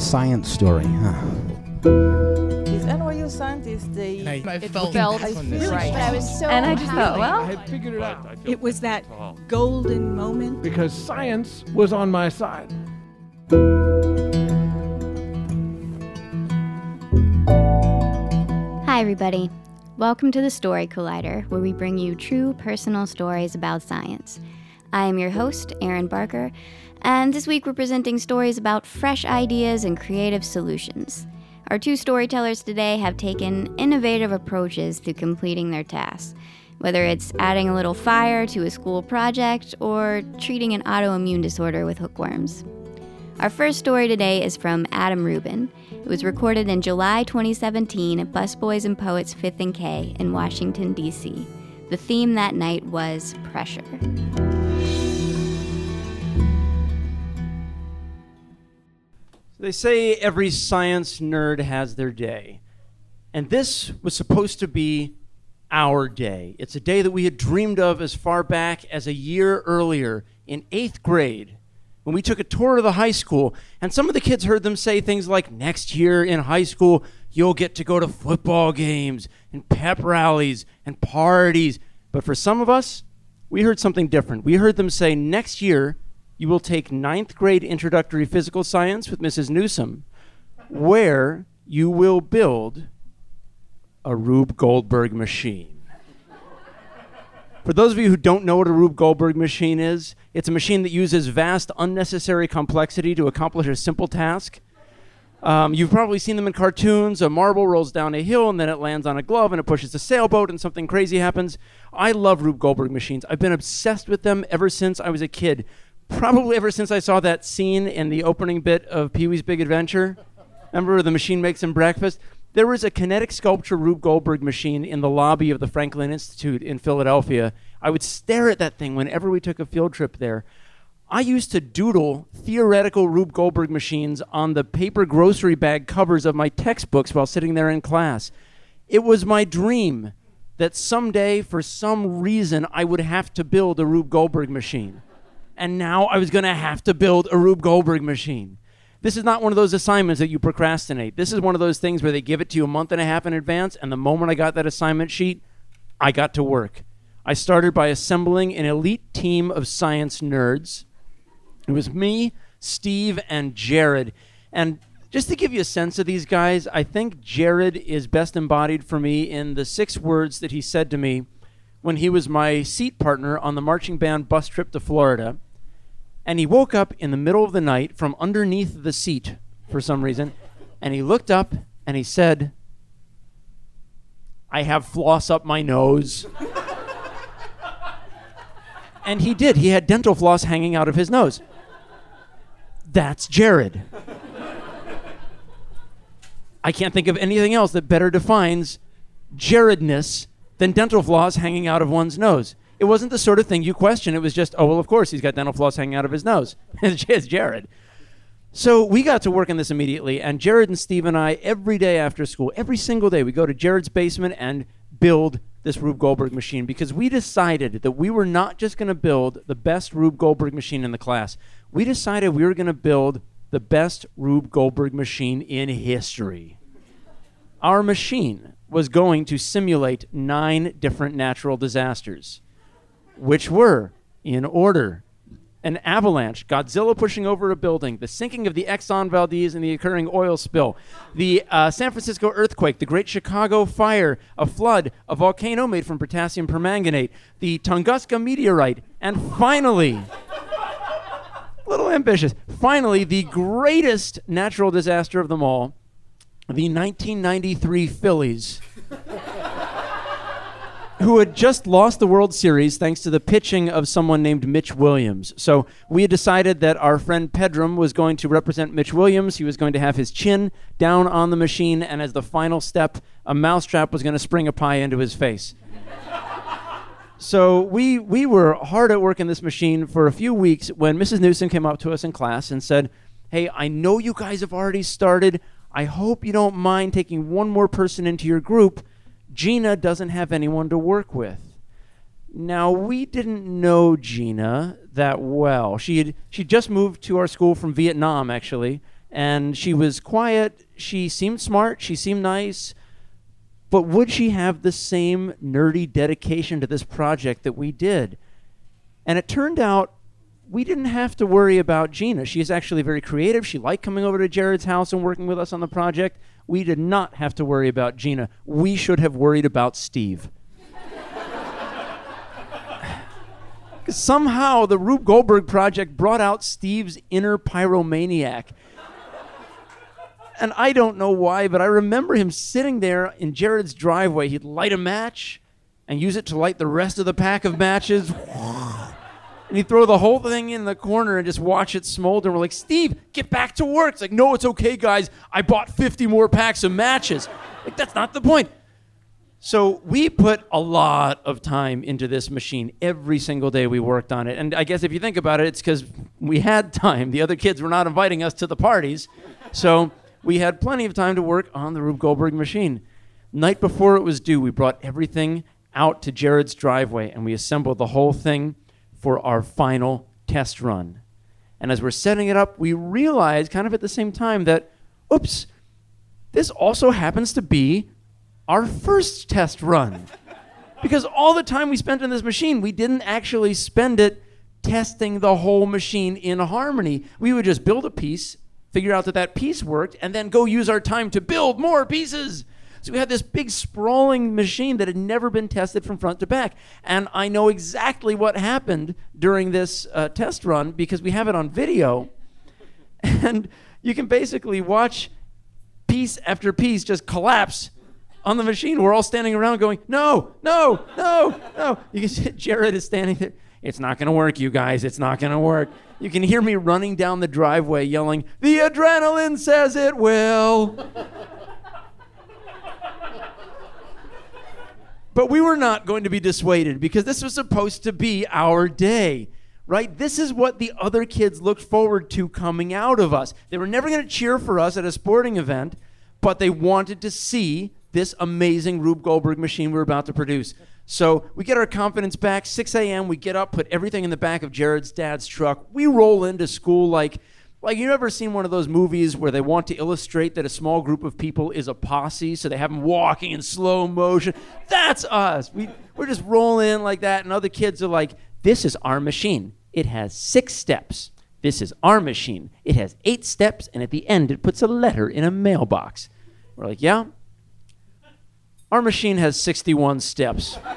science story, huh? These NYU scientists, they And I, I it felt, felt on this. really But I was so And I just thought, happy. well, I had figured it out It was that golden moment. because science was on my side. Hi, everybody. Welcome to the Story Collider, where we bring you true personal stories about science. I am your host, Erin Barker, and this week we're presenting stories about fresh ideas and creative solutions. Our two storytellers today have taken innovative approaches to completing their tasks, whether it's adding a little fire to a school project or treating an autoimmune disorder with hookworms. Our first story today is from Adam Ruben. It was recorded in July 2017 at Busboys and Poets 5th and K in Washington, D.C. The theme that night was pressure. They say every science nerd has their day. And this was supposed to be our day. It's a day that we had dreamed of as far back as a year earlier in eighth grade when we took a tour of the high school. And some of the kids heard them say things like, next year in high school, you'll get to go to football games and pep rallies and parties. But for some of us, we heard something different. We heard them say, next year, you will take ninth grade introductory physical science with Mrs. Newsom, where you will build a Rube Goldberg machine. For those of you who don't know what a Rube Goldberg machine is, it's a machine that uses vast, unnecessary complexity to accomplish a simple task. Um, you've probably seen them in cartoons. A marble rolls down a hill and then it lands on a glove and it pushes a sailboat and something crazy happens. I love Rube Goldberg machines. I've been obsessed with them ever since I was a kid. Probably ever since I saw that scene in the opening bit of Pee Wee's Big Adventure. Remember the machine makes him breakfast? There was a kinetic sculpture Rube Goldberg machine in the lobby of the Franklin Institute in Philadelphia. I would stare at that thing whenever we took a field trip there. I used to doodle theoretical Rube Goldberg machines on the paper grocery bag covers of my textbooks while sitting there in class. It was my dream that someday, for some reason, I would have to build a Rube Goldberg machine. And now I was going to have to build a Rube Goldberg machine. This is not one of those assignments that you procrastinate. This is one of those things where they give it to you a month and a half in advance, and the moment I got that assignment sheet, I got to work. I started by assembling an elite team of science nerds. It was me, Steve, and Jared. And just to give you a sense of these guys, I think Jared is best embodied for me in the six words that he said to me when he was my seat partner on the marching band bus trip to Florida. And he woke up in the middle of the night from underneath the seat for some reason. And he looked up and he said, I have floss up my nose. and he did. He had dental floss hanging out of his nose. That's Jared. I can't think of anything else that better defines Jaredness than dental floss hanging out of one's nose. It wasn't the sort of thing you question. It was just, oh, well, of course, he's got dental floss hanging out of his nose. it's Jared. So we got to work on this immediately, and Jared and Steve and I, every day after school, every single day, we go to Jared's basement and build this Rube Goldberg machine because we decided that we were not just going to build the best Rube Goldberg machine in the class. We decided we were going to build the best Rube Goldberg machine in history. Our machine was going to simulate nine different natural disasters, which were, in order, an avalanche, Godzilla pushing over a building, the sinking of the Exxon Valdez and the occurring oil spill, the uh, San Francisco earthquake, the Great Chicago fire, a flood, a volcano made from potassium permanganate, the Tunguska meteorite, and finally, a little ambitious, finally, the greatest natural disaster of them all, the 1993 Phillies who had just lost the World Series thanks to the pitching of someone named Mitch Williams. So we had decided that our friend Pedram was going to represent Mitch Williams. He was going to have his chin down on the machine, and as the final step, a mousetrap was going to spring a pie into his face. so we we were hard at work in this machine for a few weeks when Mrs. Newsom came up to us in class and said, "Hey, I know you guys have already started. I hope you don't mind taking one more person into your group." Gina doesn't have anyone to work with. Now we didn't know Gina that well. She had she just moved to our school from Vietnam actually, and she was quiet. She seemed smart. She seemed nice. But would she have the same nerdy dedication to this project that we did? And it turned out we didn't have to worry about Gina. She is actually very creative. She liked coming over to Jared's house and working with us on the project. We did not have to worry about Gina. We should have worried about Steve. somehow the Rube Goldberg project brought out Steve's inner pyromaniac. And I don't know why, but I remember him sitting there in Jared's driveway. He'd light a match and use it to light the rest of the pack of matches. And he'd throw the whole thing in the corner and just watch it smolder. And We're like, Steve, get back to work. It's like, no, it's okay, guys. I bought 50 more packs of matches. Like, that's not the point. So we put a lot of time into this machine every single day we worked on it. And I guess if you think about it, it's because we had time. The other kids were not inviting us to the parties. So we had plenty of time to work on the Rube Goldberg machine. Night before it was due, we brought everything out to Jared's driveway and we assembled the whole thing for our final test run. And as we're setting it up, we realize kind of at the same time that, oops, this also happens to be our first test run. because all the time we spent in this machine, we didn't actually spend it testing the whole machine in harmony. We would just build a piece, figure out that that piece worked, and then go use our time to build more pieces. So we had this big sprawling machine that had never been tested from front to back. And I know exactly what happened during this uh, test run because we have it on video. And you can basically watch piece after piece just collapse on the machine. We're all standing around going, no, no, no, no. You can see Jared is standing there. It's not going to work, you guys. It's not going to work. You can hear me running down the driveway yelling, the adrenaline says it will. But we were not going to be dissuaded because this was supposed to be our day, right? This is what the other kids looked forward to coming out of us. They were never going to cheer for us at a sporting event, but they wanted to see this amazing Rube Goldberg machine we were about to produce. So we get our confidence back. 6 a.m. We get up, put everything in the back of Jared's dad's truck. We roll into school like like you ever seen one of those movies where they want to illustrate that a small group of people is a posse, so they have them walking in slow motion. That's us. We we're just rolling in like that, and other kids are like, "This is our machine. It has six steps. This is our machine. It has eight steps, and at the end, it puts a letter in a mailbox." We're like, "Yeah." Our machine has 61 steps.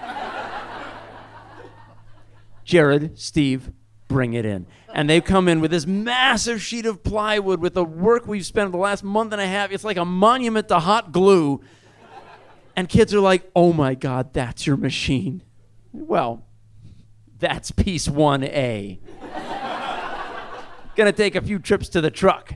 Jared, Steve, bring it in. And they come in with this massive sheet of plywood with the work we've spent the last month and a half. It's like a monument to hot glue. And kids are like, oh my God, that's your machine. Well, that's piece 1A. Gonna take a few trips to the truck.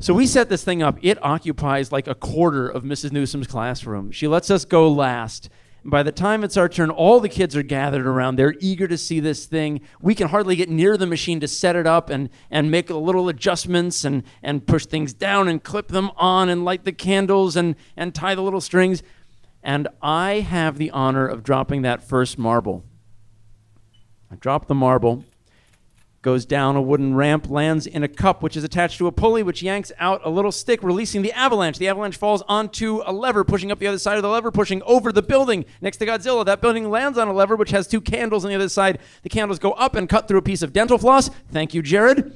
So we set this thing up. It occupies like a quarter of Mrs. Newsom's classroom. She lets us go last. By the time it's our turn, all the kids are gathered around. They're eager to see this thing. We can hardly get near the machine to set it up and, and make little adjustments and, and push things down and clip them on and light the candles and, and tie the little strings. And I have the honor of dropping that first marble. I drop the marble goes down a wooden ramp, lands in a cup which is attached to a pulley, which yanks out a little stick, releasing the avalanche. The avalanche falls onto a lever, pushing up the other side of the lever, pushing over the building next to Godzilla. That building lands on a lever which has two candles on the other side. The candles go up and cut through a piece of dental floss. Thank you, Jared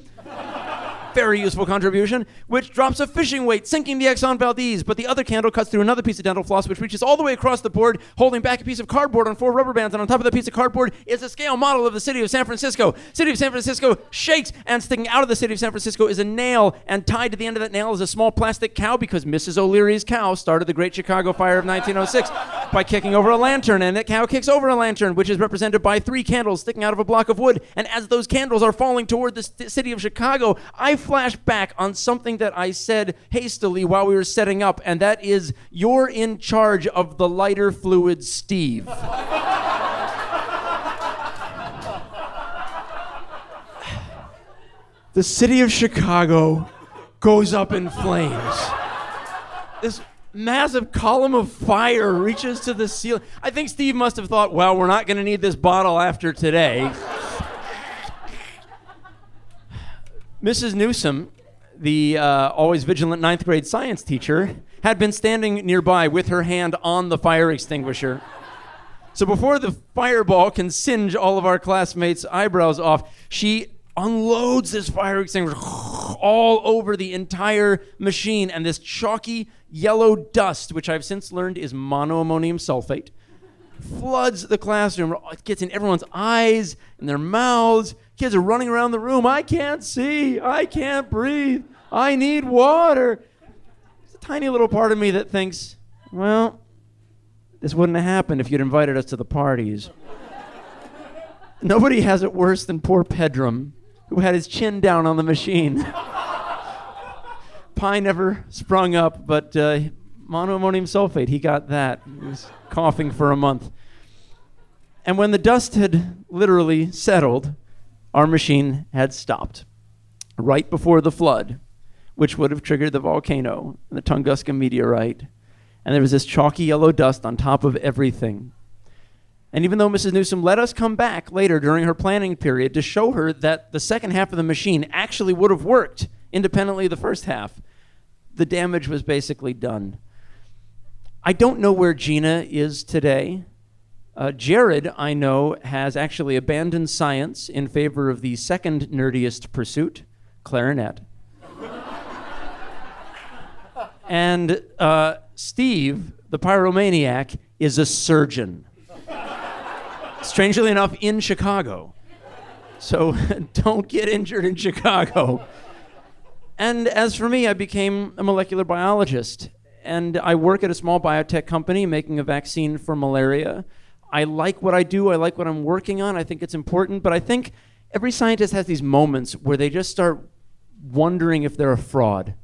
very useful contribution, which drops a fishing weight, sinking the Exxon Valdez. But the other candle cuts through another piece of dental floss, which reaches all the way across the board, holding back a piece of cardboard on four rubber bands. And on top of the piece of cardboard is a scale model of the city of San Francisco. City of San Francisco shakes, and sticking out of the city of San Francisco is a nail, and tied to the end of that nail is a small plastic cow because Mrs. O'Leary's cow started the Great Chicago Fire of 1906 by kicking over a lantern, and that cow kicks over a lantern, which is represented by three candles sticking out of a block of wood. And as those candles are falling toward the st- city of Chicago, I flash back on something that I said hastily while we were setting up, and that is you're in charge of the lighter fluid, Steve. the city of Chicago goes up in flames. This massive column of fire reaches to the ceiling. I think Steve must have thought, well, we're not going to need this bottle after today. Mrs. Newsom the uh, always vigilant ninth grade science teacher, had been standing nearby with her hand on the fire extinguisher. So before the fireball can singe all of our classmates' eyebrows off, she unloads this fire extinguisher all over the entire machine, and this chalky yellow dust, which I've since learned is monoammonium sulfate, floods the classroom. It gets in everyone's eyes and their mouths. Kids are running around the room. I can't see. I can't breathe. I need water. There's a tiny little part of me that thinks, well, this wouldn't have happened if you'd invited us to the parties. Nobody has it worse than poor Pedram, who had his chin down on the machine. Pie never sprung up, but uh, monoammonium sulfate, he got that. He was coughing for a month. And when the dust had literally settled, our machine had stopped right before the flood, which would have triggered the volcano, and the Tunguska meteorite. And there was this chalky yellow dust on top of everything. And even though Mrs. Newsom let us come back later during her planning period to show her that the second half of the machine actually would have worked independently of the first half, the damage was basically done. I don't know where Gina is today. Uh, Jared, I know, has actually abandoned science in favor of the second nerdiest pursuit, clarinet. and uh, Steve, the pyromaniac, is a surgeon. Strangely enough, in Chicago. So don't get injured in Chicago. And as for me, I became a molecular biologist. And I work at a small biotech company making a vaccine for malaria. I like what I do, I like what I'm working on, I think it's important, but I think every scientist has these moments where they just start wondering if they're a fraud.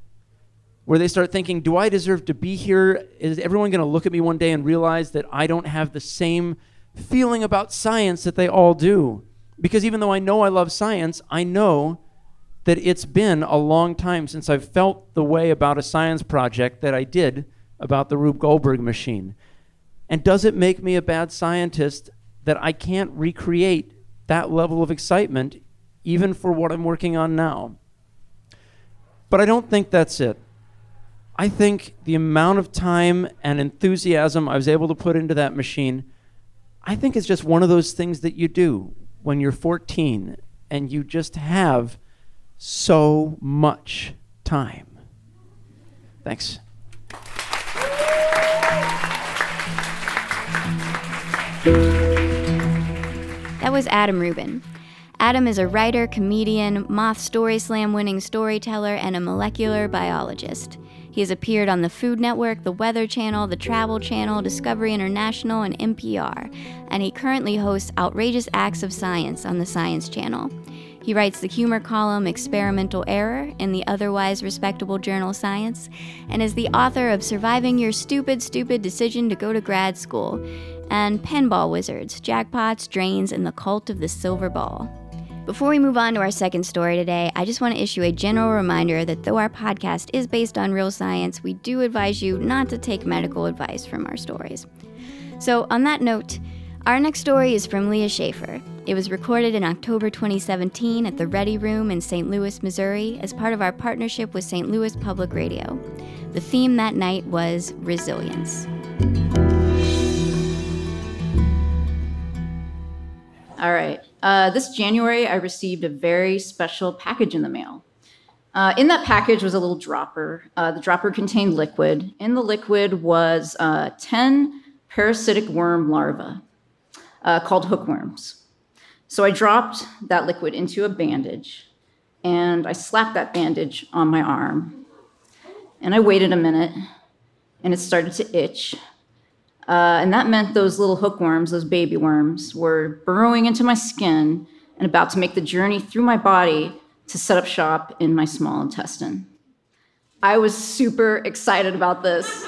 Where they start thinking, do I deserve to be here? Is everyone going to look at me one day and realize that I don't have the same feeling about science that they all do? Because even though I know I love science, I know that it's been a long time since I've felt the way about a science project that I did about the Rube Goldberg machine. And does it make me a bad scientist that I can't recreate that level of excitement even for what I'm working on now? But I don't think that's it. I think the amount of time and enthusiasm I was able to put into that machine, I think it's just one of those things that you do when you're 14 and you just have so much time. Thanks. That was Adam Ruben. Adam is a writer, comedian, Moth Story Slam winning storyteller, and a molecular biologist. He has appeared on the Food Network, the Weather Channel, the Travel Channel, Discovery International, and NPR, and he currently hosts Outrageous Acts of Science on the Science Channel. He writes the humor column Experimental Error in the otherwise respectable journal Science, and is the author of Surviving Your Stupid, Stupid Decision to Go to Grad School and Pinball Wizards, Jackpots, Drains, and the Cult of the Silver Ball. Before we move on to our second story today, I just want to issue a general reminder that though our podcast is based on real science, we do advise you not to take medical advice from our stories. So, on that note, our next story is from Leah Shaffer. It was recorded in October 2017 at the Ready Room in St. Louis, Missouri, as part of our partnership with St. Louis Public Radio. The theme that night was resilience. All right. Uh, this January, I received a very special package in the mail. Uh, in that package was a little dropper. Uh, the dropper contained liquid. In the liquid was uh, 10 parasitic worm larvae uh, called hookworms. So I dropped that liquid into a bandage and I slapped that bandage on my arm. And I waited a minute and it started to itch. Uh, and that meant those little hookworms, those baby worms, were burrowing into my skin and about to make the journey through my body to set up shop in my small intestine. I was super excited about this.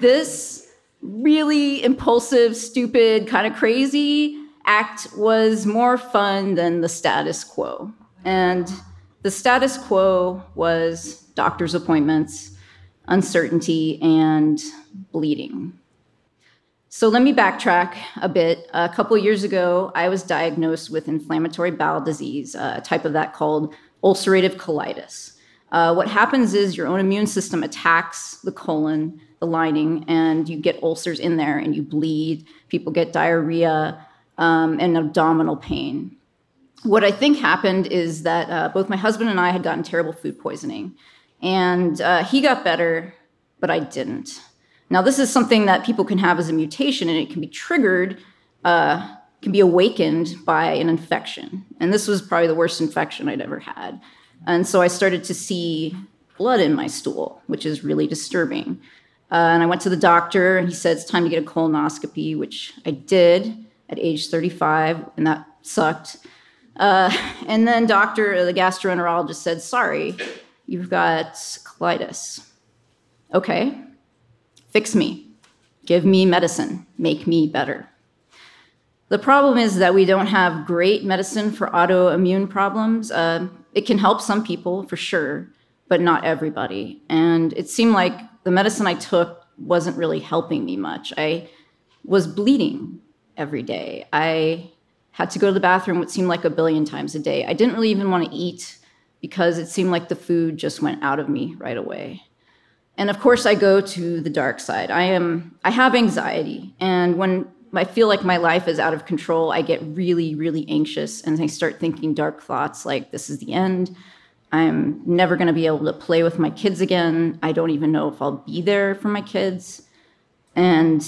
this really impulsive, stupid, kind of crazy act was more fun than the status quo. And the status quo was doctor's appointments, uncertainty, and bleeding. So let me backtrack a bit. A couple years ago, I was diagnosed with inflammatory bowel disease, a type of that called ulcerative colitis. Uh, what happens is your own immune system attacks the colon, the lining, and you get ulcers in there and you bleed. People get diarrhea um, and abdominal pain. What I think happened is that uh, both my husband and I had gotten terrible food poisoning, and uh, he got better, but I didn't. Now, this is something that people can have as a mutation, and it can be triggered, uh, can be awakened by an infection. And this was probably the worst infection I'd ever had. And so I started to see blood in my stool, which is really disturbing. Uh, and I went to the doctor, and he said it's time to get a colonoscopy, which I did at age 35, and that sucked. Uh, and then doctor, the gastroenterologist said, sorry, you've got colitis. Okay, fix me, give me medicine, make me better. The problem is that we don't have great medicine for autoimmune problems. Uh, it can help some people for sure, but not everybody. And it seemed like the medicine I took wasn't really helping me much. I was bleeding every day. I had to go to the bathroom what seemed like a billion times a day. I didn't really even want to eat because it seemed like the food just went out of me right away. And of course I go to the dark side. I am I have anxiety and when I feel like my life is out of control, I get really really anxious and I start thinking dark thoughts like this is the end. I'm never going to be able to play with my kids again. I don't even know if I'll be there for my kids. And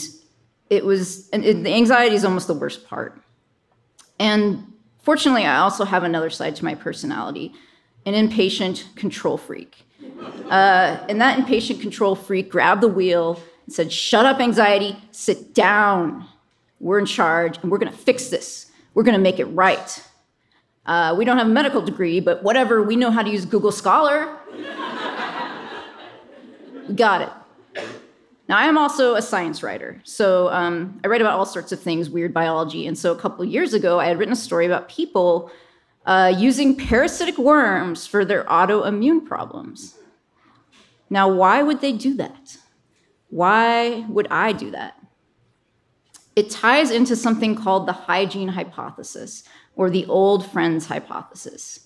it was and it, the anxiety is almost the worst part. And fortunately, I also have another side to my personality an impatient control freak. Uh, and that impatient control freak grabbed the wheel and said, Shut up, anxiety, sit down. We're in charge and we're going to fix this. We're going to make it right. Uh, we don't have a medical degree, but whatever, we know how to use Google Scholar. we got it. Now, I am also a science writer, so um, I write about all sorts of things, weird biology. And so a couple years ago, I had written a story about people uh, using parasitic worms for their autoimmune problems. Now, why would they do that? Why would I do that? It ties into something called the hygiene hypothesis or the old friends hypothesis.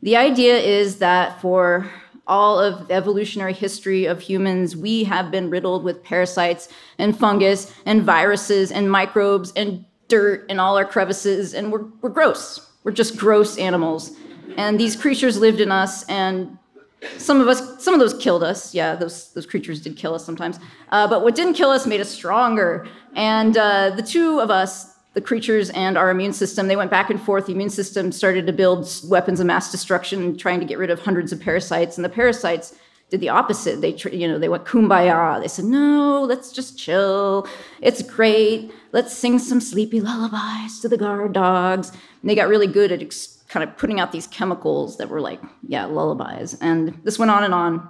The idea is that for all of evolutionary history of humans, we have been riddled with parasites and fungus and viruses and microbes and dirt in all our crevices, and we're, we're gross. We're just gross animals. And these creatures lived in us, and some of us, some of those killed us. Yeah, those, those creatures did kill us sometimes. Uh, but what didn't kill us made us stronger. And uh, the two of us, the creatures and our immune system, they went back and forth. The immune system started to build weapons of mass destruction, trying to get rid of hundreds of parasites. And the parasites did the opposite. They, you know, they went kumbaya. They said, "No, let's just chill. It's great. Let's sing some sleepy lullabies to the guard dogs." And they got really good at ex- kind of putting out these chemicals that were like, yeah, lullabies. And this went on and on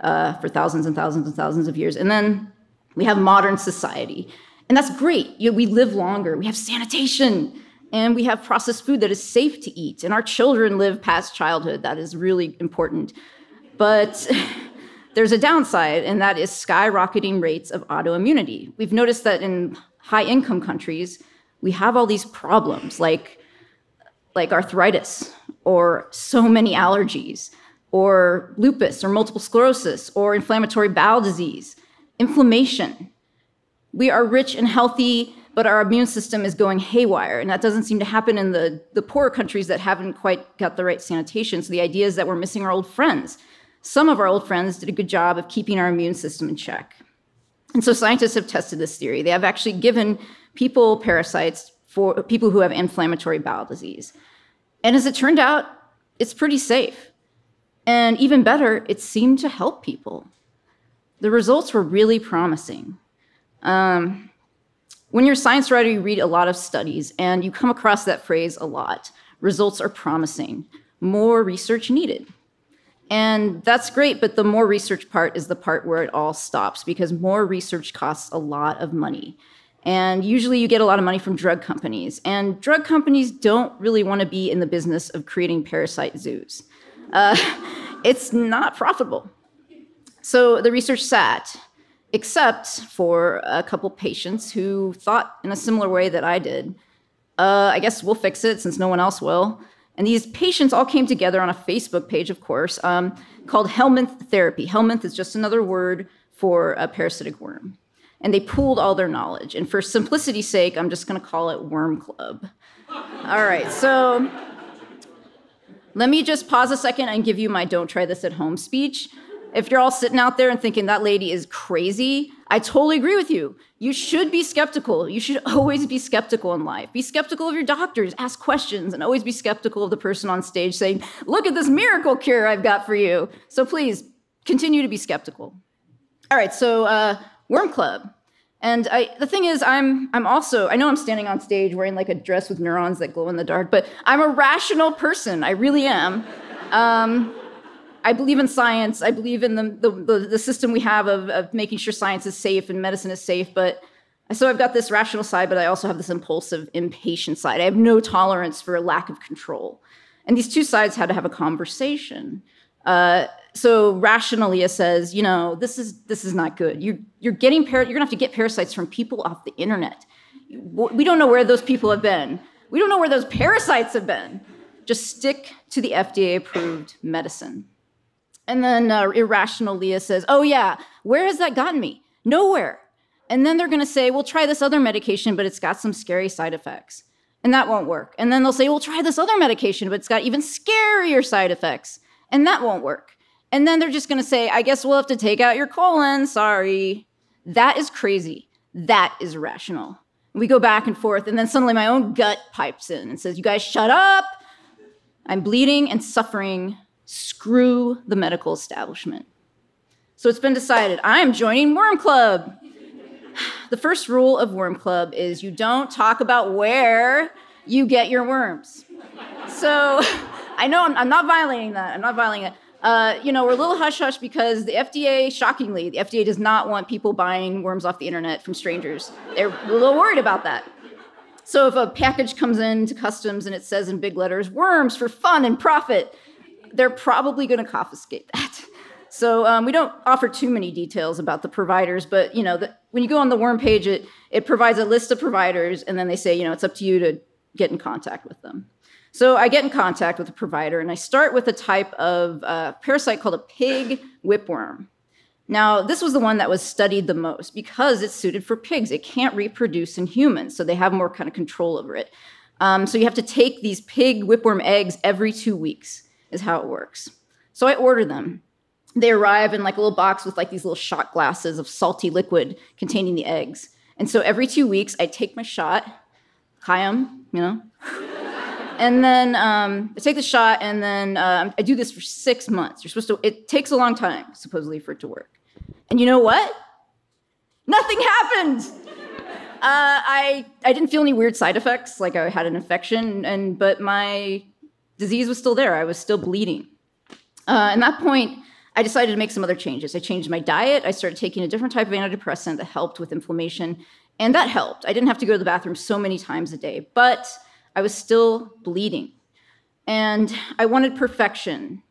uh, for thousands and thousands and thousands of years. And then we have modern society, and that's great. You know, we live longer. We have sanitation. And we have processed food that is safe to eat. And our children live past childhood. That is really important. But there's a downside, and that is skyrocketing rates of autoimmunity. We've noticed that in high income countries, we have all these problems like, like arthritis, or so many allergies, or lupus, or multiple sclerosis, or inflammatory bowel disease, inflammation. We are rich and healthy, but our immune system is going haywire. And that doesn't seem to happen in the, the poorer countries that haven't quite got the right sanitation. So the idea is that we're missing our old friends. Some of our old friends did a good job of keeping our immune system in check. And so scientists have tested this theory. They have actually given people parasites for people who have inflammatory bowel disease. And as it turned out, it's pretty safe. And even better, it seemed to help people. The results were really promising. Um, when you're a science writer, you read a lot of studies and you come across that phrase a lot results are promising, more research needed. And that's great, but the more research part is the part where it all stops because more research costs a lot of money. And usually you get a lot of money from drug companies. And drug companies don't really want to be in the business of creating parasite zoos. Uh, it's not profitable. So the research sat, except for a couple patients who thought in a similar way that I did. Uh, I guess we'll fix it since no one else will. And these patients all came together on a Facebook page, of course, um, called Helminth Therapy. Helminth is just another word for a parasitic worm. And they pooled all their knowledge. And for simplicity's sake, I'm just going to call it Worm Club. All right, so let me just pause a second and give you my don't try this at home speech. If you're all sitting out there and thinking that lady is crazy, I totally agree with you. You should be skeptical. You should always be skeptical in life. Be skeptical of your doctors, ask questions, and always be skeptical of the person on stage saying, Look at this miracle cure I've got for you. So please continue to be skeptical. All right, so uh, Worm Club. And I, the thing is, I'm, I'm also, I know I'm standing on stage wearing like a dress with neurons that glow in the dark, but I'm a rational person. I really am. Um, I believe in science. I believe in the, the, the, the system we have of, of making sure science is safe and medicine is safe. But so I've got this rational side, but I also have this impulsive, impatient side. I have no tolerance for a lack of control. And these two sides had to have a conversation. Uh, so rationally, says, you know, this is this is not good. You're you're getting par- you're gonna have to get parasites from people off the internet. We don't know where those people have been. We don't know where those parasites have been. Just stick to the FDA approved medicine. And then uh, irrational Leah says, oh yeah, where has that gotten me? Nowhere. And then they're gonna say, well, try this other medication, but it's got some scary side effects. And that won't work. And then they'll say, well, try this other medication, but it's got even scarier side effects. And that won't work. And then they're just going to say, I guess we'll have to take out your colon. Sorry. That is crazy. That is irrational. We go back and forth. And then suddenly my own gut pipes in and says, You guys shut up. I'm bleeding and suffering. Screw the medical establishment. So it's been decided I'm joining Worm Club. The first rule of Worm Club is you don't talk about where you get your worms. So I know I'm, I'm not violating that. I'm not violating it. Uh, you know, we're a little hush hush because the FDA, shockingly, the FDA does not want people buying worms off the internet from strangers. They're a little worried about that. So if a package comes into customs and it says in big letters, worms for fun and profit, they're probably going to confiscate that. So um, we don't offer too many details about the providers, but you know, the, when you go on the worm page, it, it provides a list of providers, and then they say, you know, it's up to you to get in contact with them. So I get in contact with a provider and I start with a type of uh, parasite called a pig whipworm. Now, this was the one that was studied the most because it's suited for pigs. It can't reproduce in humans, so they have more kind of control over it. Um, so you have to take these pig whipworm eggs every two weeks, is how it works. So I order them. They arrive in like a little box with like these little shot glasses of salty liquid containing the eggs. And so every two weeks, I take my shot, hi you know. and then um, I take the shot, and then uh, I do this for six months. You're supposed to. It takes a long time, supposedly, for it to work. And you know what? Nothing happened. Uh, I I didn't feel any weird side effects, like I had an infection, and but my disease was still there. I was still bleeding. Uh, at that point, I decided to make some other changes. I changed my diet. I started taking a different type of antidepressant that helped with inflammation, and that helped. I didn't have to go to the bathroom so many times a day, but I was still bleeding. And I wanted perfection.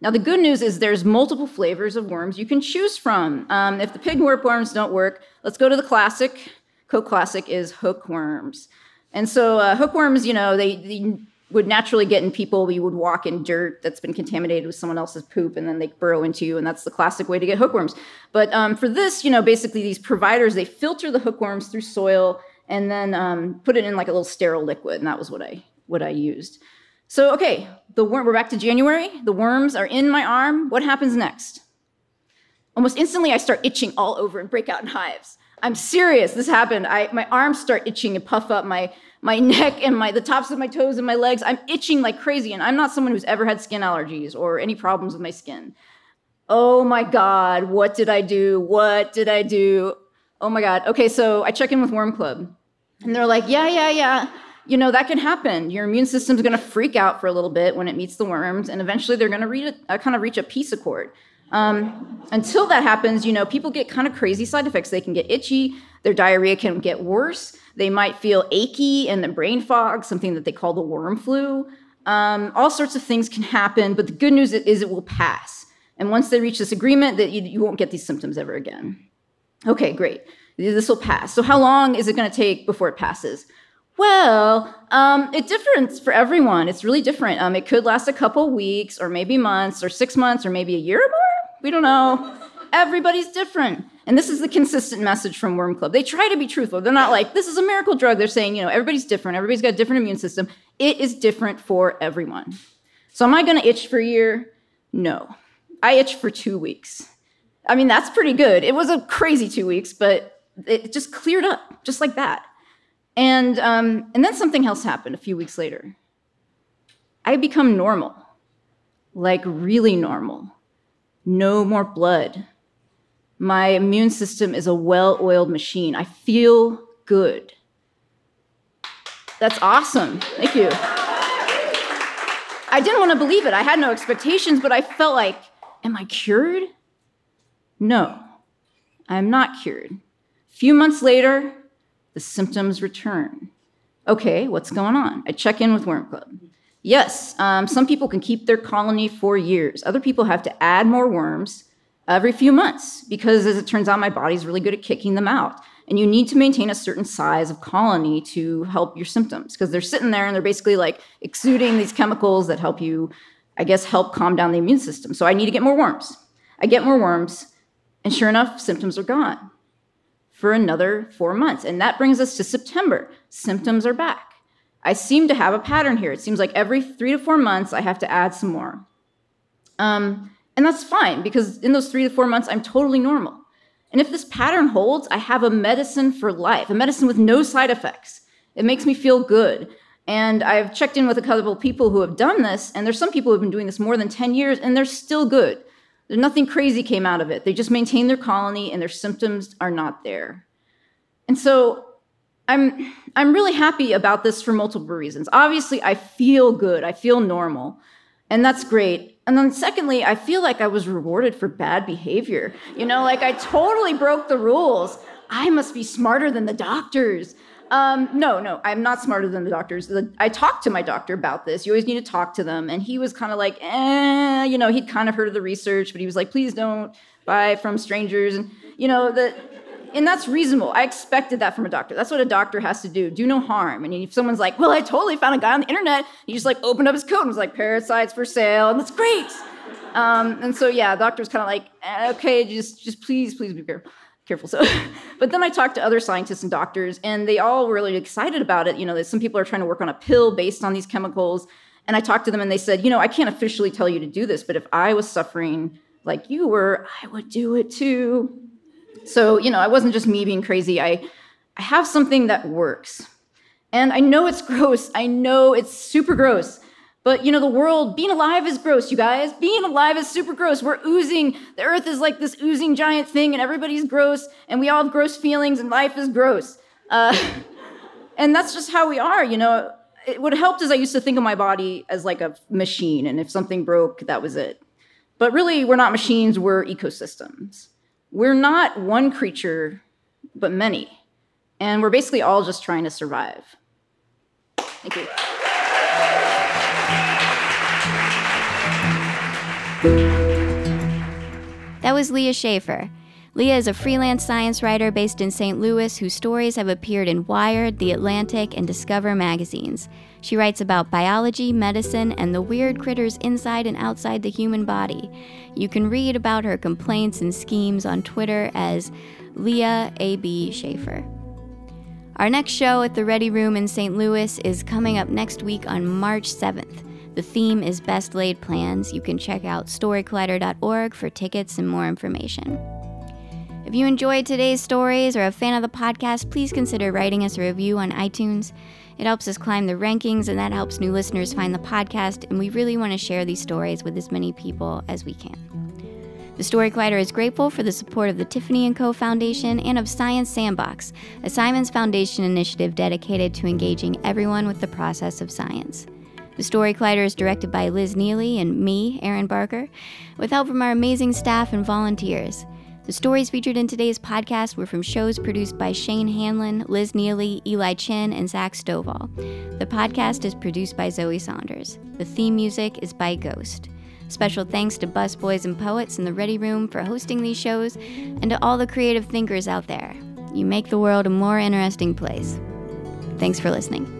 Now, the good news is there's multiple flavors of worms you can choose from. Um, if the pig worms don't work, let's go to the classic. Coke Classic is hookworms. And so uh, hookworms, you know, they, they, would naturally get in people. You would walk in dirt that's been contaminated with someone else's poop, and then they burrow into you, and that's the classic way to get hookworms. But um, for this, you know, basically these providers they filter the hookworms through soil and then um, put it in like a little sterile liquid, and that was what I what I used. So okay, the worm. We're back to January. The worms are in my arm. What happens next? Almost instantly, I start itching all over and break out in hives. I'm serious. This happened. I my arms start itching and puff up. My my neck and my the tops of my toes and my legs. I'm itching like crazy, and I'm not someone who's ever had skin allergies or any problems with my skin. Oh my God, what did I do? What did I do? Oh my God. Okay, so I check in with Worm Club. And they're like, yeah, yeah, yeah. You know, that can happen. Your immune system's going to freak out for a little bit when it meets the worms, and eventually they're going to reach a, kind of reach a peace accord. Um, until that happens, you know, people get kind of crazy side effects. They can get itchy, their diarrhea can get worse, they might feel achy and the brain fog, something that they call the worm flu. Um, all sorts of things can happen, but the good news is it will pass. And once they reach this agreement, that you, you won't get these symptoms ever again. Okay, great this will pass. So, how long is it going to take before it passes? Well, um, it differs for everyone. It's really different. Um, it could last a couple weeks, or maybe months, or six months, or maybe a year or more. We don't know. Everybody's different. And this is the consistent message from Worm Club. They try to be truthful. They're not like, this is a miracle drug. They're saying, you know, everybody's different. Everybody's got a different immune system. It is different for everyone. So am I going to itch for a year? No. I itched for two weeks. I mean, that's pretty good. It was a crazy two weeks, but it just cleared up just like that. And, um, and then something else happened a few weeks later. I become normal, like really normal. No more blood. My immune system is a well oiled machine. I feel good. That's awesome. Thank you. I didn't want to believe it. I had no expectations, but I felt like, am I cured? No, I'm not cured. A few months later, the symptoms return. Okay, what's going on? I check in with Worm Club. Yes, um, some people can keep their colony for years. Other people have to add more worms every few months because, as it turns out, my body's really good at kicking them out. And you need to maintain a certain size of colony to help your symptoms because they're sitting there and they're basically like exuding these chemicals that help you, I guess, help calm down the immune system. So I need to get more worms. I get more worms, and sure enough, symptoms are gone for another four months. And that brings us to September. Symptoms are back. I seem to have a pattern here. It seems like every three to four months, I have to add some more. Um, and that's fine because in those three to four months, I'm totally normal. And if this pattern holds, I have a medicine for life, a medicine with no side effects. It makes me feel good. And I've checked in with a couple of people who have done this, and there's some people who have been doing this more than 10 years, and they're still good. Nothing crazy came out of it. They just maintain their colony, and their symptoms are not there. And so I'm, I'm really happy about this for multiple reasons. Obviously, I feel good, I feel normal, and that's great. And then, secondly, I feel like I was rewarded for bad behavior. You know, like I totally broke the rules. I must be smarter than the doctors. Um, no, no, I'm not smarter than the doctors. The, I talked to my doctor about this. You always need to talk to them. And he was kind of like, eh, you know, he'd kind of heard of the research, but he was like, please don't buy from strangers. And, you know, the, and that's reasonable. I expected that from a doctor. That's what a doctor has to do. Do no harm. And if someone's like, well, I totally found a guy on the internet, he just like opened up his coat and was like, parasites for sale, and that's great. Um, and so yeah, doctor's kind of like, eh, okay, just just please, please be careful. Careful. So, but then I talked to other scientists and doctors, and they all were really excited about it. You know, that some people are trying to work on a pill based on these chemicals. And I talked to them, and they said, you know, I can't officially tell you to do this, but if I was suffering like you were, I would do it too. So, you know, I wasn't just me being crazy. I, I have something that works. And I know it's gross. I know it's super gross. But, you know, the world, being alive is gross, you guys. Being alive is super gross. We're oozing. The earth is like this oozing giant thing, and everybody's gross, and we all have gross feelings, and life is gross. Uh, and that's just how we are, you know. It, what helped is I used to think of my body as like a machine, and if something broke, that was it. But really, we're not machines, we're ecosystems. We're not one creature, but many. And we're basically all just trying to survive. Thank you. That was Leah Shaffer. Leah is a freelance science writer based in St. Louis whose stories have appeared in Wired, The Atlantic, and Discover magazines. She writes about biology, medicine, and the weird critters inside and outside the human body. You can read about her complaints and schemes on Twitter as Leah A.B. Shaffer. Our next show at the Ready Room in St. Louis is coming up next week on March 7th. The theme is Best Laid Plans. You can check out storycollider.org for tickets and more information. If you enjoyed today's stories or are a fan of the podcast, please consider writing us a review on iTunes. It helps us climb the rankings and that helps new listeners find the podcast, and we really want to share these stories with as many people as we can. The Story Collider is grateful for the support of the Tiffany & Co. Foundation and of Science Sandbox, a Simons Foundation initiative dedicated to engaging everyone with the process of science. The Story Collider is directed by Liz Neely and me, Erin Barker, with help from our amazing staff and volunteers. The stories featured in today's podcast were from shows produced by Shane Hanlon, Liz Neely, Eli Chin, and Zach Stovall. The podcast is produced by Zoe Saunders. The theme music is by Ghost. Special thanks to Busboys and Poets in the Ready Room for hosting these shows, and to all the creative thinkers out there. You make the world a more interesting place. Thanks for listening.